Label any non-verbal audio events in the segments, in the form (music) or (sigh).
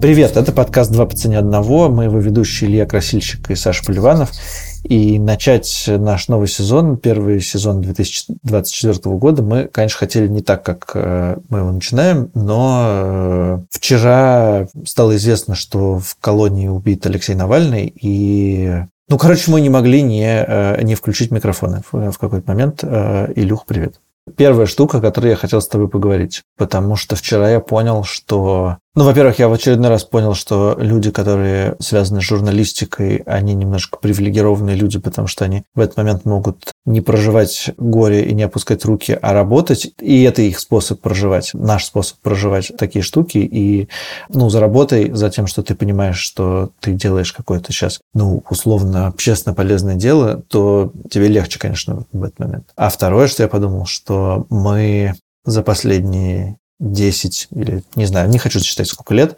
Привет, это подкаст «Два по цене одного». Мы его ведущие Илья Красильщик и Саша Поливанов. И начать наш новый сезон, первый сезон 2024 года, мы, конечно, хотели не так, как э, мы его начинаем, но э, вчера стало известно, что в колонии убит Алексей Навальный, и ну, короче, мы не могли не, э, не включить микрофоны в, в какой-то момент. Илюх, привет. Первая штука, о которой я хотел с тобой поговорить, потому что вчера я понял, что ну, во-первых, я в очередной раз понял, что люди, которые связаны с журналистикой, они немножко привилегированные люди, потому что они в этот момент могут не проживать горе и не опускать руки, а работать. И это их способ проживать, наш способ проживать такие штуки. И, ну, заработай за тем, что ты понимаешь, что ты делаешь какое-то сейчас, ну, условно, общественно полезное дело, то тебе легче, конечно, в этот момент. А второе, что я подумал, что мы за последние 10 или, не знаю, не хочу считать сколько лет,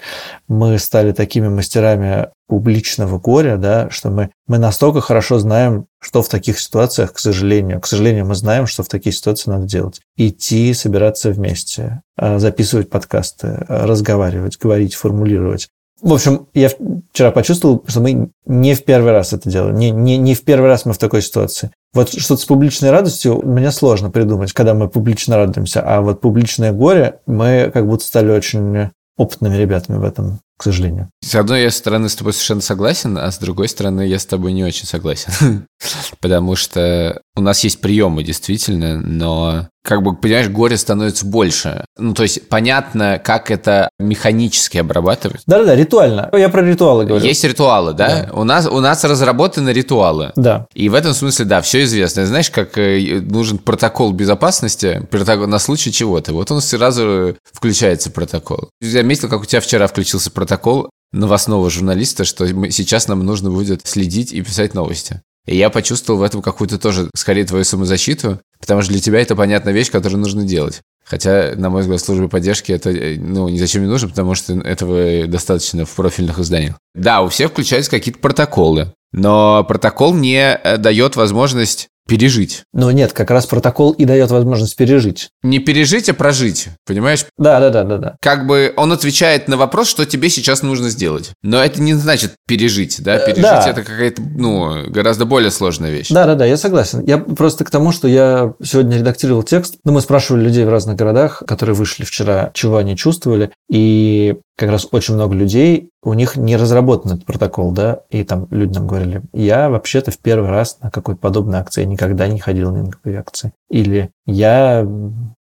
мы стали такими мастерами публичного горя, да, что мы, мы настолько хорошо знаем, что в таких ситуациях, к сожалению, к сожалению, мы знаем, что в такие ситуации надо делать. Идти, собираться вместе, а, записывать подкасты, а, разговаривать, говорить, формулировать. В общем, я вчера почувствовал, что мы не в первый раз это делаем. Не, не, не в первый раз мы в такой ситуации. Вот что-то с публичной радостью мне сложно придумать, когда мы публично радуемся. А вот публичное горе мы как будто стали очень опытными ребятами в этом к сожалению. С одной стороны, с тобой совершенно согласен, а с другой стороны, я с тобой не очень согласен. (laughs) Потому что у нас есть приемы, действительно, но, как бы, понимаешь, горе становится больше. Ну, то есть, понятно, как это механически обрабатывать. Да-да-да, ритуально. Я про ритуалы говорю. Есть ритуалы, да? да. У, нас, у нас разработаны ритуалы. Да. И в этом смысле, да, все известно. Знаешь, как э, нужен протокол безопасности на случай чего-то. Вот он сразу включается протокол. Я заметил, как у тебя вчера включился протокол протокол новостного журналиста, что мы, сейчас нам нужно будет следить и писать новости. И я почувствовал в этом какую-то тоже, скорее, твою самозащиту, потому что для тебя это понятная вещь, которую нужно делать. Хотя, на мой взгляд, службе поддержки это э, ну, ни зачем не нужно, потому что этого достаточно в профильных изданиях. Да, у всех включаются какие-то протоколы, но протокол не э, дает возможность пережить. Но нет, как раз протокол и дает возможность пережить. Не пережить, а прожить, понимаешь? Да, да, да, да, да. Как бы он отвечает на вопрос, что тебе сейчас нужно сделать. Но это не значит пережить, да? Э, пережить да. это какая-то, ну, гораздо более сложная вещь. Да, да, да, я согласен. Я просто к тому, что я сегодня редактировал текст. Ну, мы спрашивали людей в разных городах, которые вышли вчера, чего они чувствовали. И как раз очень много людей, у них не разработан этот протокол, да, и там люди нам говорили, я вообще-то в первый раз на какой-то подобной акции никогда не ходил ни на какой акции. Или я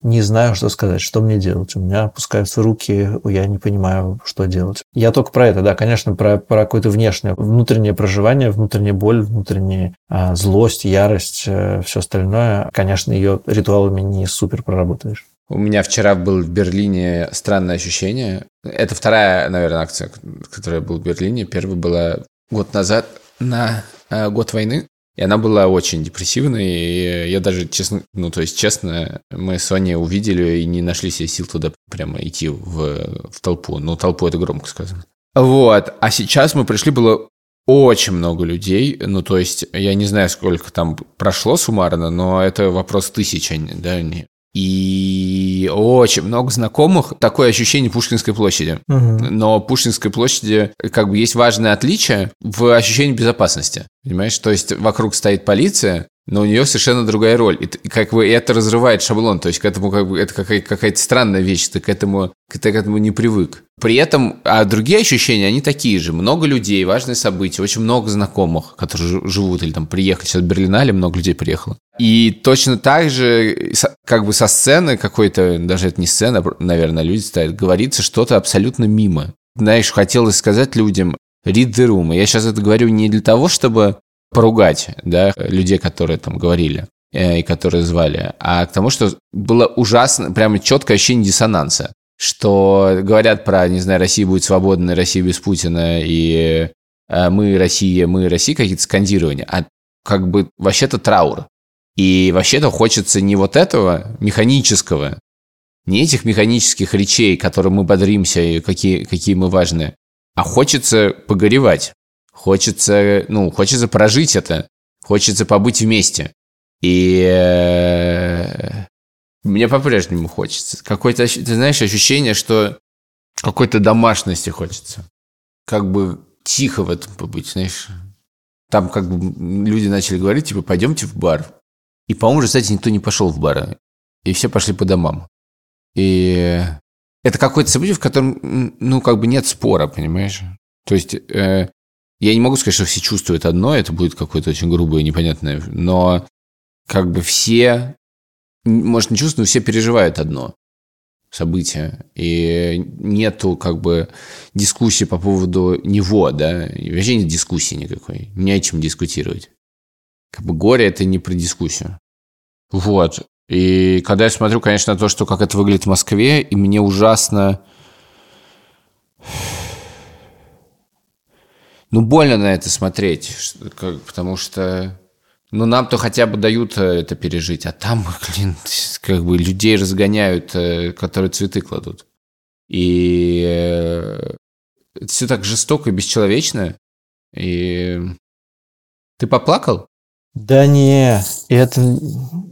не знаю, что сказать, что мне делать. У меня опускаются руки, я не понимаю, что делать. Я только про это, да, конечно, про, про какое-то внешнее, внутреннее проживание, внутренняя боль, внутренняя а, злость, ярость, э, все остальное. Конечно, ее ритуалами не супер проработаешь. У меня вчера был в Берлине странное ощущение. Это вторая, наверное, акция, которая была в Берлине. Первая была год назад на э, год войны. И она была очень депрессивной, и я даже, честно, ну, то есть, честно, мы с Соней увидели и не нашли себе сил туда прямо идти в, в толпу. Ну, толпу это громко сказано. Вот, а сейчас мы пришли, было очень много людей, ну, то есть, я не знаю, сколько там прошло суммарно, но это вопрос тысяч, да, не, и очень много знакомых. Такое ощущение Пушкинской площади. Угу. Но Пушкинской площади как бы есть важное отличие в ощущении безопасности. Понимаешь? То есть вокруг стоит полиция, но у нее совершенно другая роль. И как бы это разрывает шаблон, то есть к этому как бы это какая-то, какая-то странная вещь, ты к этому, ты к этому не привык. При этом, а другие ощущения, они такие же. Много людей, важные события, очень много знакомых, которые живут или там приехали. Сейчас в Берлинале много людей приехало. И точно так же, как бы со сцены какой-то, даже это не сцена, наверное, люди стоят, говорится что-то абсолютно мимо. Знаешь, хотелось сказать людям, read the room. Я сейчас это говорю не для того, чтобы поругать, да, людей, которые там говорили э, и которые звали, а к тому, что было ужасно, прямо четкое ощущение диссонанса, что говорят про, не знаю, Россия будет свободна, Россия без Путина, и э, мы Россия, мы Россия, какие-то скандирования, а как бы вообще-то траур. И вообще-то хочется не вот этого механического, не этих механических речей, которым мы бодримся и какие, какие мы важные, а хочется погоревать. Хочется, ну, хочется прожить это. Хочется побыть вместе. И э, мне по-прежнему хочется. Какое-то, ты знаешь, ощущение, что Какой-то домашности хочется. Как бы тихо в этом побыть, знаешь. Там как бы люди начали говорить, типа, пойдемте в бар. И, по-моему, кстати, никто не пошел в бар. И все пошли по домам. И это какое-то событие, в котором, ну, как бы нет спора, понимаешь? То есть, э, я не могу сказать, что все чувствуют одно, это будет какое-то очень грубое, непонятное, но как бы все, может, не чувствуют, но все переживают одно событие. И нету как бы дискуссии по поводу него, да, и вообще нет дискуссии никакой, не о чем дискутировать. Как бы горе – это не про дискуссию. Вот. И когда я смотрю, конечно, на то, что как это выглядит в Москве, и мне ужасно... Ну, больно на это смотреть, потому что ну, нам-то хотя бы дают э, это пережить, а там, (laughs) блин, как бы людей разгоняют, э, которые цветы кладут. И э, это все так жестоко и бесчеловечно. И ты поплакал? Да не, это,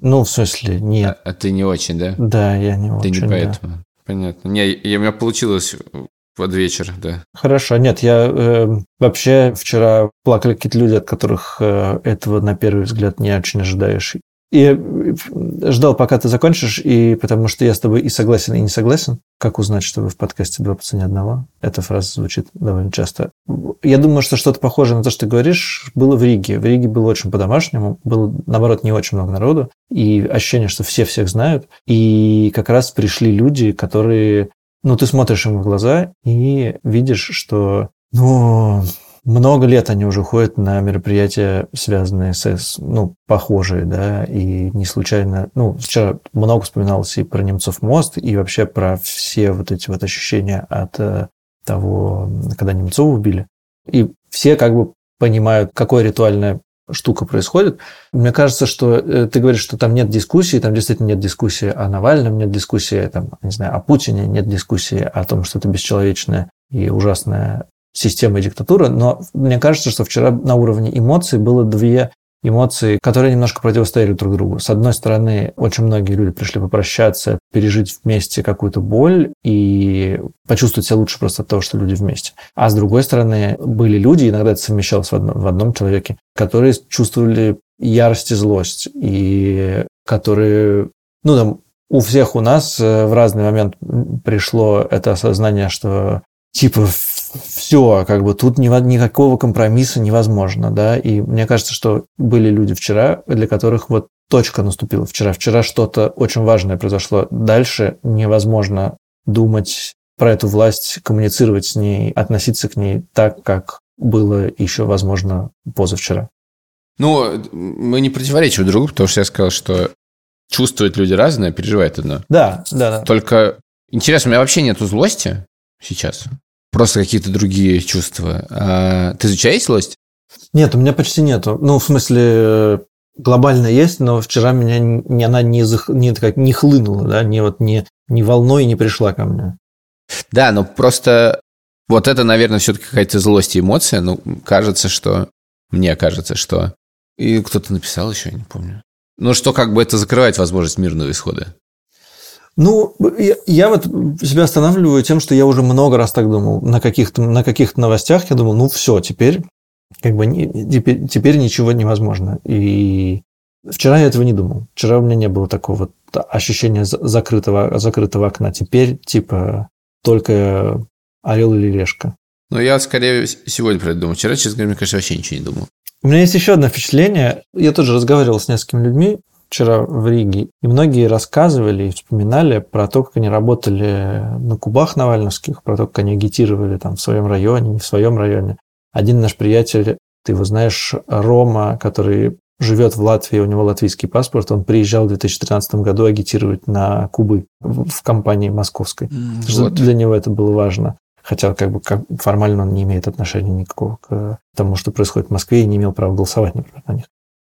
ну, в смысле, нет. А, а ты не очень, да? Да, я не ты очень, Ты не поэтому. Да. Понятно. Не, я, у меня получилось под вечер, да. Хорошо, нет, я э, вообще вчера плакали какие-то люди, от которых э, этого на первый взгляд не очень ожидаешь. И э, ждал, пока ты закончишь, и потому что я с тобой и согласен, и не согласен. Как узнать, что вы в подкасте «Два по цене одного»? Эта фраза звучит довольно часто. Я думаю, что что-то похожее на то, что ты говоришь, было в Риге. В Риге было очень по-домашнему, было, наоборот, не очень много народу, и ощущение, что все всех знают. И как раз пришли люди, которые... Ну, ты смотришь им в глаза и видишь, что ну, много лет они уже ходят на мероприятия, связанные с, ну, похожие, да, и не случайно, ну, вчера много вспоминалось и про Немцов мост, и вообще про все вот эти вот ощущения от э, того, когда Немцова убили. И все как бы понимают, какое ритуальная штука происходит. Мне кажется, что э, ты говоришь, что там нет дискуссии, там действительно нет дискуссии о Навальном, нет дискуссии там, не знаю, о Путине, нет дискуссии о том, что это бесчеловечная и ужасная система и диктатура, но мне кажется, что вчера на уровне эмоций было две эмоции, которые немножко противостояли друг другу. С одной стороны, очень многие люди пришли попрощаться, пережить вместе какую-то боль и почувствовать себя лучше просто от того, что люди вместе. А с другой стороны, были люди, иногда это совмещалось в одном, в одном человеке, которые чувствовали ярость и злость, и которые, ну, там, у всех у нас э, в разный момент пришло это осознание, что типа все, как бы тут никакого компромисса невозможно, да, и мне кажется, что были люди вчера, для которых вот точка наступила вчера. Вчера что-то очень важное произошло. Дальше невозможно думать про эту власть, коммуницировать с ней, относиться к ней так, как было еще, возможно, позавчера. Ну, мы не противоречим другу, потому что я сказал, что чувствуют люди разное, переживают одно. Да, да, да. Только интересно, у меня вообще нету злости сейчас просто какие-то другие чувства. А ты изучаешь злость? Нет, у меня почти нету. Ну, в смысле, глобально есть, но вчера меня не, она не, зах, не, как, не хлынула, да, не, вот, не, не волной не пришла ко мне. Да, но просто вот это, наверное, все-таки какая-то злость и эмоция. Ну, кажется, что... Мне кажется, что... И кто-то написал еще, я не помню. Ну, что как бы это закрывает возможность мирного исхода. Ну, я, я вот себя останавливаю тем, что я уже много раз так думал. На каких-то, на каких-то новостях я думал, ну все, теперь как бы не, теперь, теперь ничего невозможно. И вчера я этого не думал. Вчера у меня не было такого ощущения закрытого, закрытого окна. Теперь типа только орел или решка. Ну, я скорее сегодня про это думал. Вчера, честно говоря, мне кажется, вообще ничего не думал. У меня есть еще одно впечатление. Я тоже разговаривал с несколькими людьми вчера в Риге, и многие рассказывали и вспоминали про то, как они работали на кубах навальновских, про то, как они агитировали там в своем районе, не в своем районе. Один наш приятель, ты его знаешь, Рома, который живет в Латвии, у него латвийский паспорт, он приезжал в 2013 году агитировать на Кубы в компании московской. Вот. Для него это было важно. Хотя как бы как, формально он не имеет отношения никакого к тому, что происходит в Москве, и не имел права голосовать, например, на них.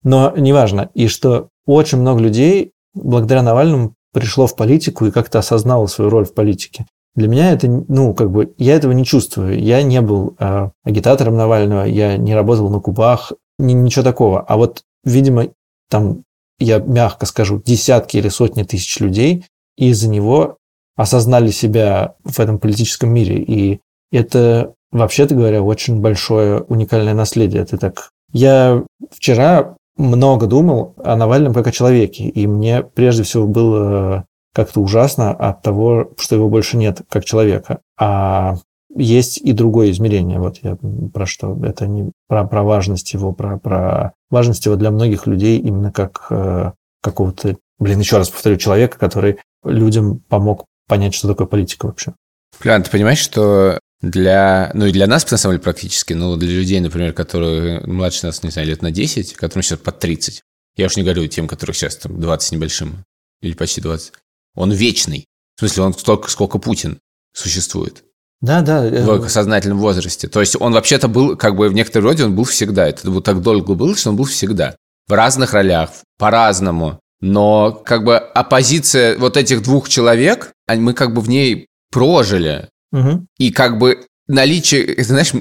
Но неважно. И что очень много людей благодаря Навальному пришло в политику и как-то осознало свою роль в политике. Для меня это, ну, как бы, я этого не чувствую. Я не был э, агитатором Навального, я не работал на Кубах, ни, ничего такого. А вот, видимо, там, я мягко скажу, десятки или сотни тысяч людей из-за него осознали себя в этом политическом мире. И это, вообще-то говоря, очень большое уникальное наследие. Ты так... Я вчера много думал о Навальном как о человеке, и мне прежде всего было как-то ужасно от того, что его больше нет как человека. А есть и другое измерение. Вот я про что. Это не про, про важность его, про, про важность его для многих людей именно как э, какого-то, блин, еще раз повторю, человека, который людям помог понять, что такое политика вообще. Клянт, ты понимаешь, что для, ну и для нас, на самом деле, практически, но для людей, например, которые младше нас, не знаю, лет на 10, которым сейчас под 30, я уж не говорю тем, которых сейчас там 20 небольшим, или почти 20, он вечный. В смысле, он столько, сколько Путин существует. Да, да. В сознательном возрасте. То есть он вообще-то был, как бы в некотором роде он был всегда. Это вот так долго было, что он был всегда. В разных ролях, по-разному. Но как бы оппозиция вот этих двух человек, мы как бы в ней прожили. Угу. И как бы наличие, (laughs) знаешь,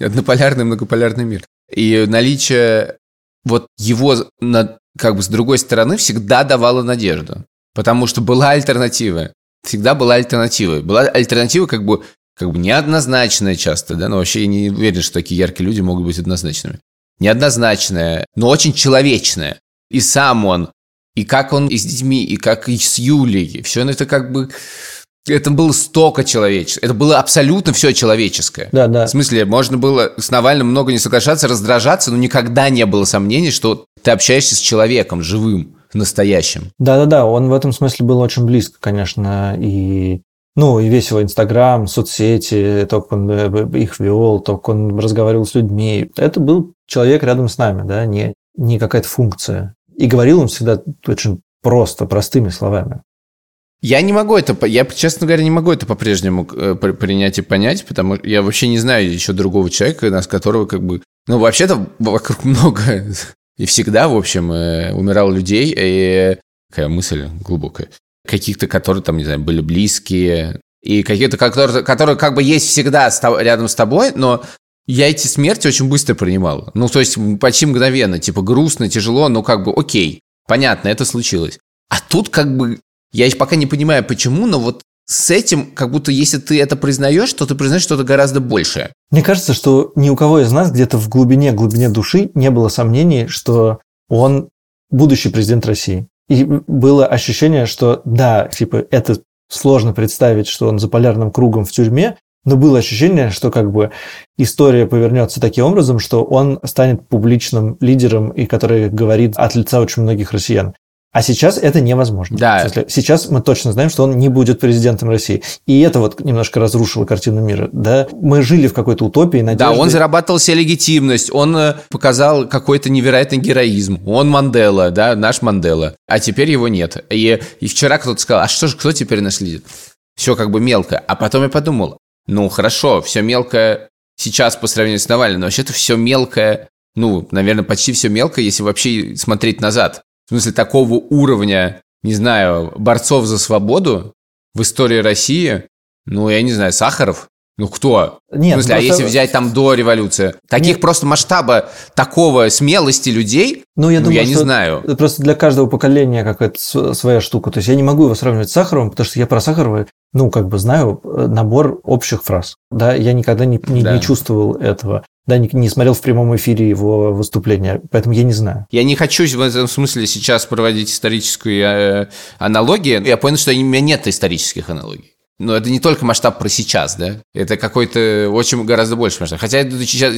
однополярный, многополярный мир. И наличие вот его на, как бы с другой стороны всегда давало надежду. Потому что была альтернатива. Всегда была альтернатива. Была альтернатива как бы, как бы неоднозначная часто, да, но вообще я не уверен, что такие яркие люди могут быть однозначными. Неоднозначная, но очень человечная. И сам он, и как он и с детьми, и как и с Юлей. Все это как бы это было столько человеческое. Это было абсолютно все человеческое. Да, да. В смысле, можно было с Навальным много не соглашаться, раздражаться, но никогда не было сомнений, что ты общаешься с человеком живым, настоящим. Да-да-да, он в этом смысле был очень близко, конечно, и ну, и весь его Инстаграм, соцсети, то, как он э, их вел, то, как он разговаривал с людьми. Это был человек рядом с нами, да, не, не какая-то функция. И говорил он всегда очень просто, простыми словами. Я не могу это, я, честно говоря, не могу это по-прежнему э, принять и понять, потому что я вообще не знаю еще другого человека, нас которого как бы... Ну, вообще-то вокруг (laughs) много и всегда, в общем, э, умирало людей, и какая мысль глубокая. Каких-то, которые там, не знаю, были близкие, и какие-то, которые, которые как бы есть всегда рядом с тобой, но я эти смерти очень быстро принимал. Ну, то есть почти мгновенно, типа грустно, тяжело, но как бы окей, понятно, это случилось. А тут как бы я пока не понимаю, почему, но вот с этим, как будто если ты это признаешь, то ты признаешь что-то гораздо большее. Мне кажется, что ни у кого из нас где-то в глубине, глубине души не было сомнений, что он будущий президент России. И было ощущение, что да, типа, это сложно представить, что он за полярным кругом в тюрьме, но было ощущение, что как бы история повернется таким образом, что он станет публичным лидером, и который говорит от лица очень многих россиян. А сейчас это невозможно. Да. Сейчас мы точно знаем, что он не будет президентом России. И это вот немножко разрушило картину мира. Да? Мы жили в какой-то утопии, надежды. Да, он зарабатывал себе легитимность, он э, показал какой-то невероятный героизм. Он Мандела, да, наш Мандела. А теперь его нет. И, и вчера кто-то сказал, а что же, кто теперь наследит? Все как бы мелко. А потом я подумал, ну хорошо, все мелкое сейчас по сравнению с Навальным, но вообще-то все мелкое, ну, наверное, почти все мелкое, если вообще смотреть назад в смысле такого уровня, не знаю, борцов за свободу в истории России, ну, я не знаю, Сахаров, ну кто? Нет, в смысле, просто... а если взять там до революции? Таких Нет. просто масштаба такого смелости людей, ну, я, ну, думаю, я не знаю. Просто для каждого поколения какая-то своя штука. То есть я не могу его сравнивать с Сахаровым, потому что я про Сахарова, ну, как бы знаю э, набор общих фраз. Да, я никогда не, не, да. не чувствовал этого да, не, не смотрел в прямом эфире его выступления, поэтому я не знаю. Я не хочу в этом смысле сейчас проводить историческую э, аналогию. Я понял, что у меня нет исторических аналогий. Но это не только масштаб про сейчас, да? Это какой-то очень гораздо больше масштаб. Хотя,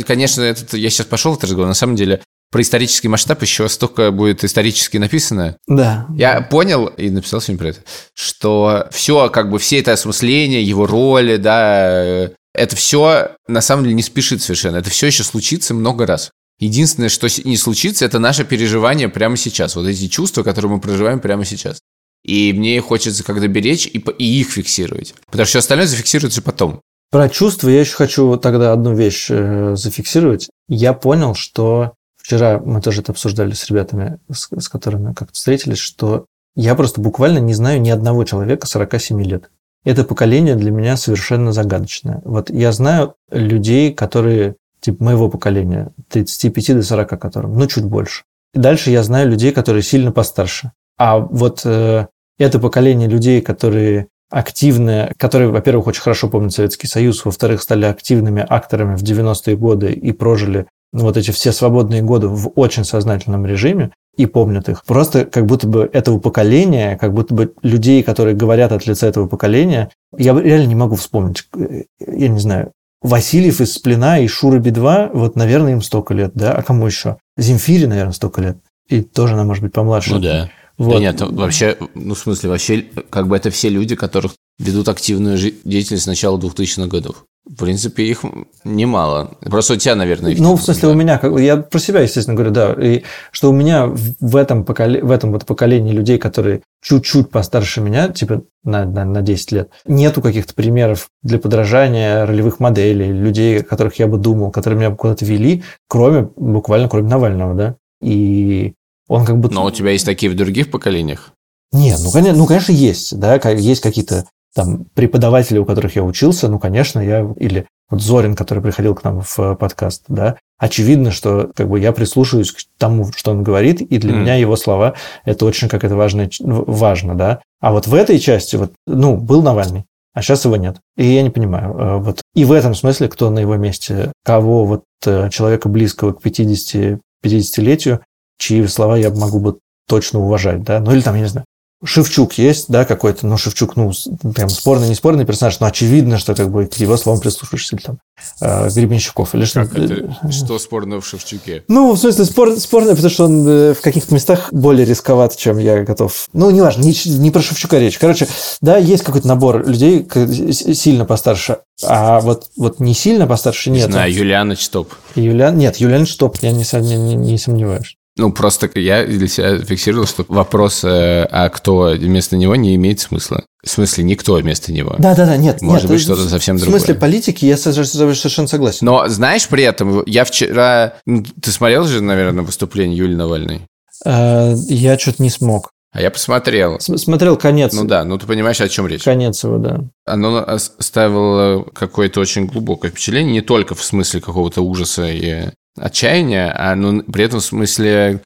конечно, этот, я сейчас пошел в этот разговор, на самом деле, про исторический масштаб еще столько будет исторически написано. Да. Я понял и написал сегодня про это, что все, как бы все это осмысление, его роли, да, это все на самом деле не спешит совершенно. Это все еще случится много раз. Единственное, что не случится, это наше переживание прямо сейчас. Вот эти чувства, которые мы проживаем прямо сейчас. И мне хочется когда беречь и, и их фиксировать. Потому что все остальное зафиксируется потом. Про чувства я еще хочу тогда одну вещь э, зафиксировать. Я понял, что вчера мы тоже это обсуждали с ребятами, с, с которыми как-то встретились, что я просто буквально не знаю ни одного человека 47 лет это поколение для меня совершенно загадочное. Вот я знаю людей, которые, типа моего поколения, 35 до 40 которым, ну, чуть больше. И дальше я знаю людей, которые сильно постарше. А вот э, это поколение людей, которые активные, которые, во-первых, очень хорошо помнят Советский Союз, во-вторых, стали активными акторами в 90-е годы и прожили вот эти все свободные годы в очень сознательном режиме и помнят их. Просто как будто бы этого поколения, как будто бы людей, которые говорят от лица этого поколения, я реально не могу вспомнить, я не знаю, Васильев из Сплина и Шура Би-2, вот, наверное, им столько лет, да? А кому еще? Земфире, наверное, столько лет. И тоже она может быть помладше. Ну да. Вот. Да нет, вообще, ну в смысле, вообще, как бы это все люди, которых ведут активную деятельность с начала 2000-х годов. В принципе, их немало. Просто у тебя, наверное, их Ну, в смысле, да. у меня, я про себя, естественно, говорю, да, и что у меня в этом, поколе... в этом вот поколении людей, которые чуть-чуть постарше меня, типа на, на, на 10 лет, нету каких-то примеров для подражания ролевых моделей, людей, о которых я бы думал, которые меня куда-то вели, кроме, буквально, кроме Навального, да. И он как бы... Но у тебя есть такие в других поколениях? Нет, ну, конечно, ну, конечно, есть, да, есть какие-то там преподаватели, у которых я учился, ну, конечно, я, или вот Зорин, который приходил к нам в подкаст, да, очевидно, что как бы я прислушиваюсь к тому, что он говорит, и для mm. меня его слова это очень как это важно, важно, да. А вот в этой части, вот, ну, был Навальный, а сейчас его нет. И я не понимаю. Э, вот. И в этом смысле, кто на его месте, кого вот э, человека близкого к 50, 50-летию, чьи слова я могу бы точно уважать, да, ну или там, я не знаю, Шевчук есть, да, какой-то, ну, Шевчук, ну, прям спорный, не спорный персонаж, но очевидно, что как бы к его словам прислушиваешься, или там э, Гребенщиков, или что это? Что спорно в Шевчуке? Ну, в смысле, спор, спорно, потому что он э, в каких-то местах более рисковат, чем я готов. Ну, неважно, не, не про Шевчука речь. Короче, да, есть какой-то набор людей сильно постарше, а вот, вот не сильно постарше нет. Не знаю, Юлиана Штоп. Юлиан, нет, Юлиан Штоп, я не, не, не сомневаюсь. Ну, просто я для себя фиксировал, что вопрос, э, а кто вместо него, не имеет смысла. В смысле, никто вместо него. Да-да-да, нет. Может нет, быть, что-то совсем другое. В смысле политики я совершенно согласен. Но знаешь при этом, я вчера... Ну, ты смотрел же, наверное, выступление Юли Навальной? Э, я что-то не смог. А я посмотрел. Смотрел конец. Ну да, ну ты понимаешь, о чем речь. Конец его, да. Оно оставило какое-то очень глубокое впечатление, не только в смысле какого-то ужаса и отчаяния, а ну, при этом в смысле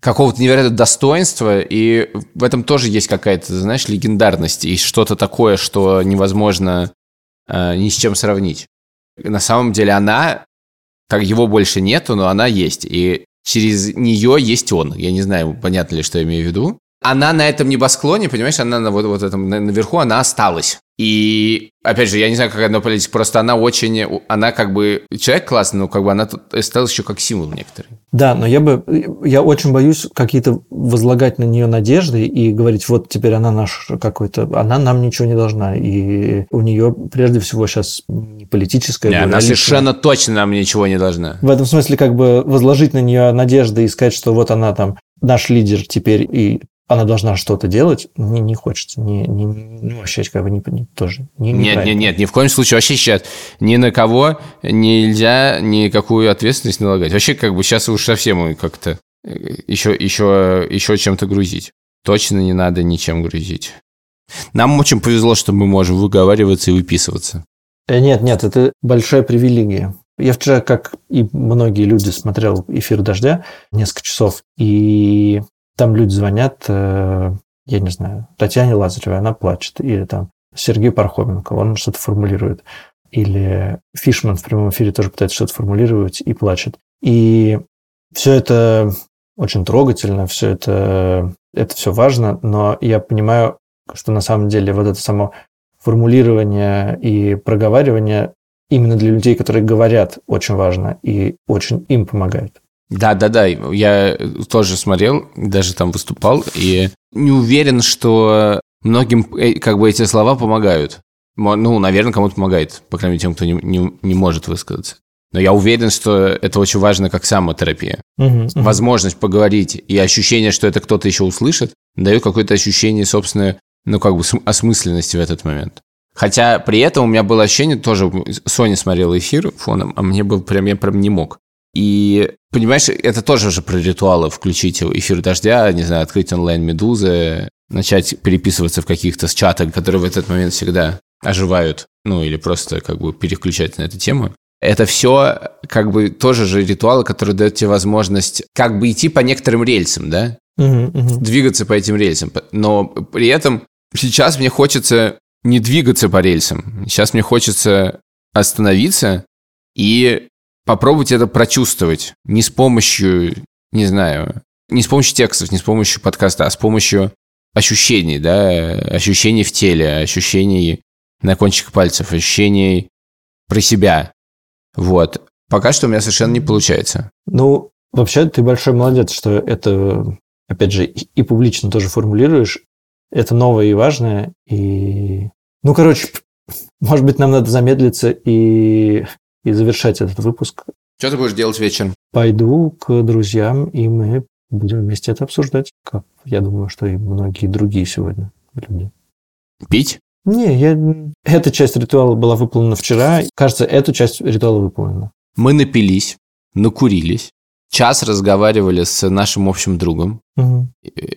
какого-то невероятного достоинства, и в этом тоже есть какая-то, знаешь, легендарность, и что-то такое, что невозможно э, ни с чем сравнить. На самом деле она, как его больше нету, но она есть, и через нее есть он. Я не знаю, понятно ли, что я имею в виду. Она на этом небосклоне, понимаешь, она на вот, вот этом наверху, она осталась. И, опять же, я не знаю, как она политика, просто она очень, она как бы, человек классный, но как бы она тут стала еще как символ некоторый. Да, но я бы, я очень боюсь какие-то возлагать на нее надежды и говорить, вот теперь она наш какой-то, она нам ничего не должна, и у нее прежде всего сейчас не политическая. Не, она совершенно точно нам ничего не должна. В этом смысле как бы возложить на нее надежды и сказать, что вот она там наш лидер теперь и она должна что-то делать, не, не хочется, не, не, не вообще как бы не, не тоже. Не, нет, нет, нет, ни в коем случае вообще сейчас ни на кого нельзя никакую ответственность налагать. Вообще как бы сейчас уж совсем как-то еще, еще, еще чем-то грузить. Точно не надо ничем грузить. Нам очень повезло, что мы можем выговариваться и выписываться. Э, нет, нет, это большая привилегия. Я вчера, как и многие люди, смотрел эфир «Дождя» несколько часов, и там люди звонят, э, я не знаю, Татьяне Лазаревой, она плачет, или там Сергей Пархоменко, он что-то формулирует, или Фишман в прямом эфире тоже пытается что-то формулировать и плачет. И все это очень трогательно, все это, это все важно, но я понимаю, что на самом деле вот это само формулирование и проговаривание именно для людей, которые говорят, очень важно и очень им помогает. Да, да, да. Я тоже смотрел, даже там выступал, и не уверен, что многим э, как бы эти слова помогают. Ну, наверное, кому-то помогает, по крайней мере, тем, кто не, не, не может высказаться. Но я уверен, что это очень важно как самотерапия. Uh-huh, uh-huh. Возможность поговорить и ощущение, что это кто-то еще услышит, дает какое-то ощущение собственной, ну, как бы осмысленности в этот момент. Хотя при этом у меня было ощущение, тоже Соня смотрела эфир фоном, а мне был прям, я прям не мог. И, понимаешь, это тоже уже про ритуалы. Включить эфир дождя, не знаю, открыть онлайн-медузы, начать переписываться в каких-то чатах, которые в этот момент всегда оживают, ну, или просто как бы переключать на эту тему. Это все как бы тоже же ритуалы, которые дают тебе возможность как бы идти по некоторым рельсам, да? Uh-huh, uh-huh. Двигаться по этим рельсам. Но при этом сейчас мне хочется не двигаться по рельсам. Сейчас мне хочется остановиться и попробовать это прочувствовать. Не с помощью, не знаю, не с помощью текстов, не с помощью подкаста, а с помощью ощущений, да, ощущений в теле, ощущений на кончиках пальцев, ощущений про себя. Вот. Пока что у меня совершенно не получается. Ну, вообще, ты большой молодец, что это, опять же, и публично тоже формулируешь. Это новое и важное. И, ну, короче, (laughs) может быть, нам надо замедлиться и, и завершать этот выпуск. Что ты будешь делать вечером? Пойду к друзьям, и мы будем вместе это обсуждать, как я думаю, что и многие другие сегодня люди. Пить? Не, я... эта часть ритуала была выполнена вчера. Кажется, эту часть ритуала выполнена. Мы напились, накурились, час разговаривали с нашим общим другом угу.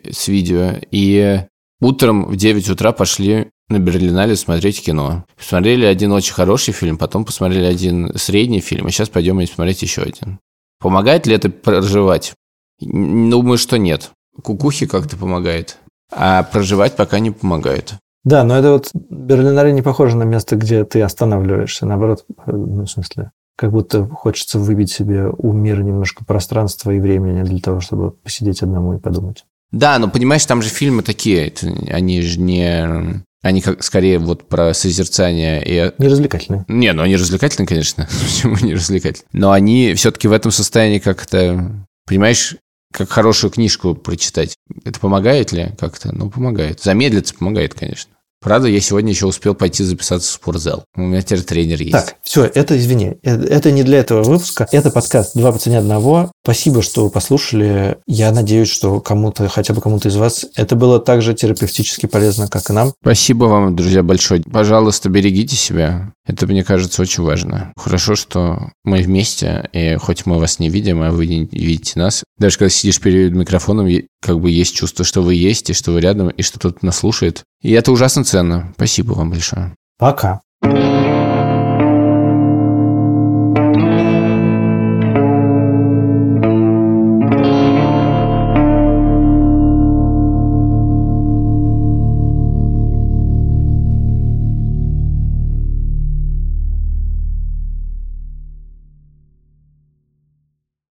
с видео, и утром в 9 утра пошли на Берлинале смотреть кино. Посмотрели один очень хороший фильм, потом посмотрели один средний фильм, и сейчас пойдем смотреть еще один. Помогает ли это проживать? Думаю, что нет. Кукухи как-то помогает, а проживать пока не помогает. Да, но это вот Берлинаре не похоже на место, где ты останавливаешься. Наоборот, ну, в смысле, как будто хочется выбить себе у мира немножко пространства и времени для того, чтобы посидеть одному и подумать. Да, но понимаешь, там же фильмы такие, они же не... Они как скорее вот про созерцание и... Не развлекательные. Не, ну они развлекательные, конечно. (laughs) Почему не развлекательные? Но они все-таки в этом состоянии как-то... Понимаешь, как хорошую книжку прочитать. Это помогает ли как-то? Ну, помогает. Замедлиться помогает, конечно. Правда, я сегодня еще успел пойти записаться в спортзал. У меня теперь тренер есть. Так, все, это, извини, э, это не для этого выпуска. Это подкаст «Два по цене одного». Спасибо, что вы послушали. Я надеюсь, что кому-то, хотя бы кому-то из вас, это было так же терапевтически полезно, как и нам. Спасибо вам, друзья, большое. Пожалуйста, берегите себя. Это, мне кажется, очень важно. Хорошо, что мы вместе, и хоть мы вас не видим, а вы не видите нас. Даже когда сидишь перед микрофоном, как бы есть чувство, что вы есть, и что вы рядом, и что кто-то нас слушает. И это ужасно ценно. Спасибо вам большое. Пока.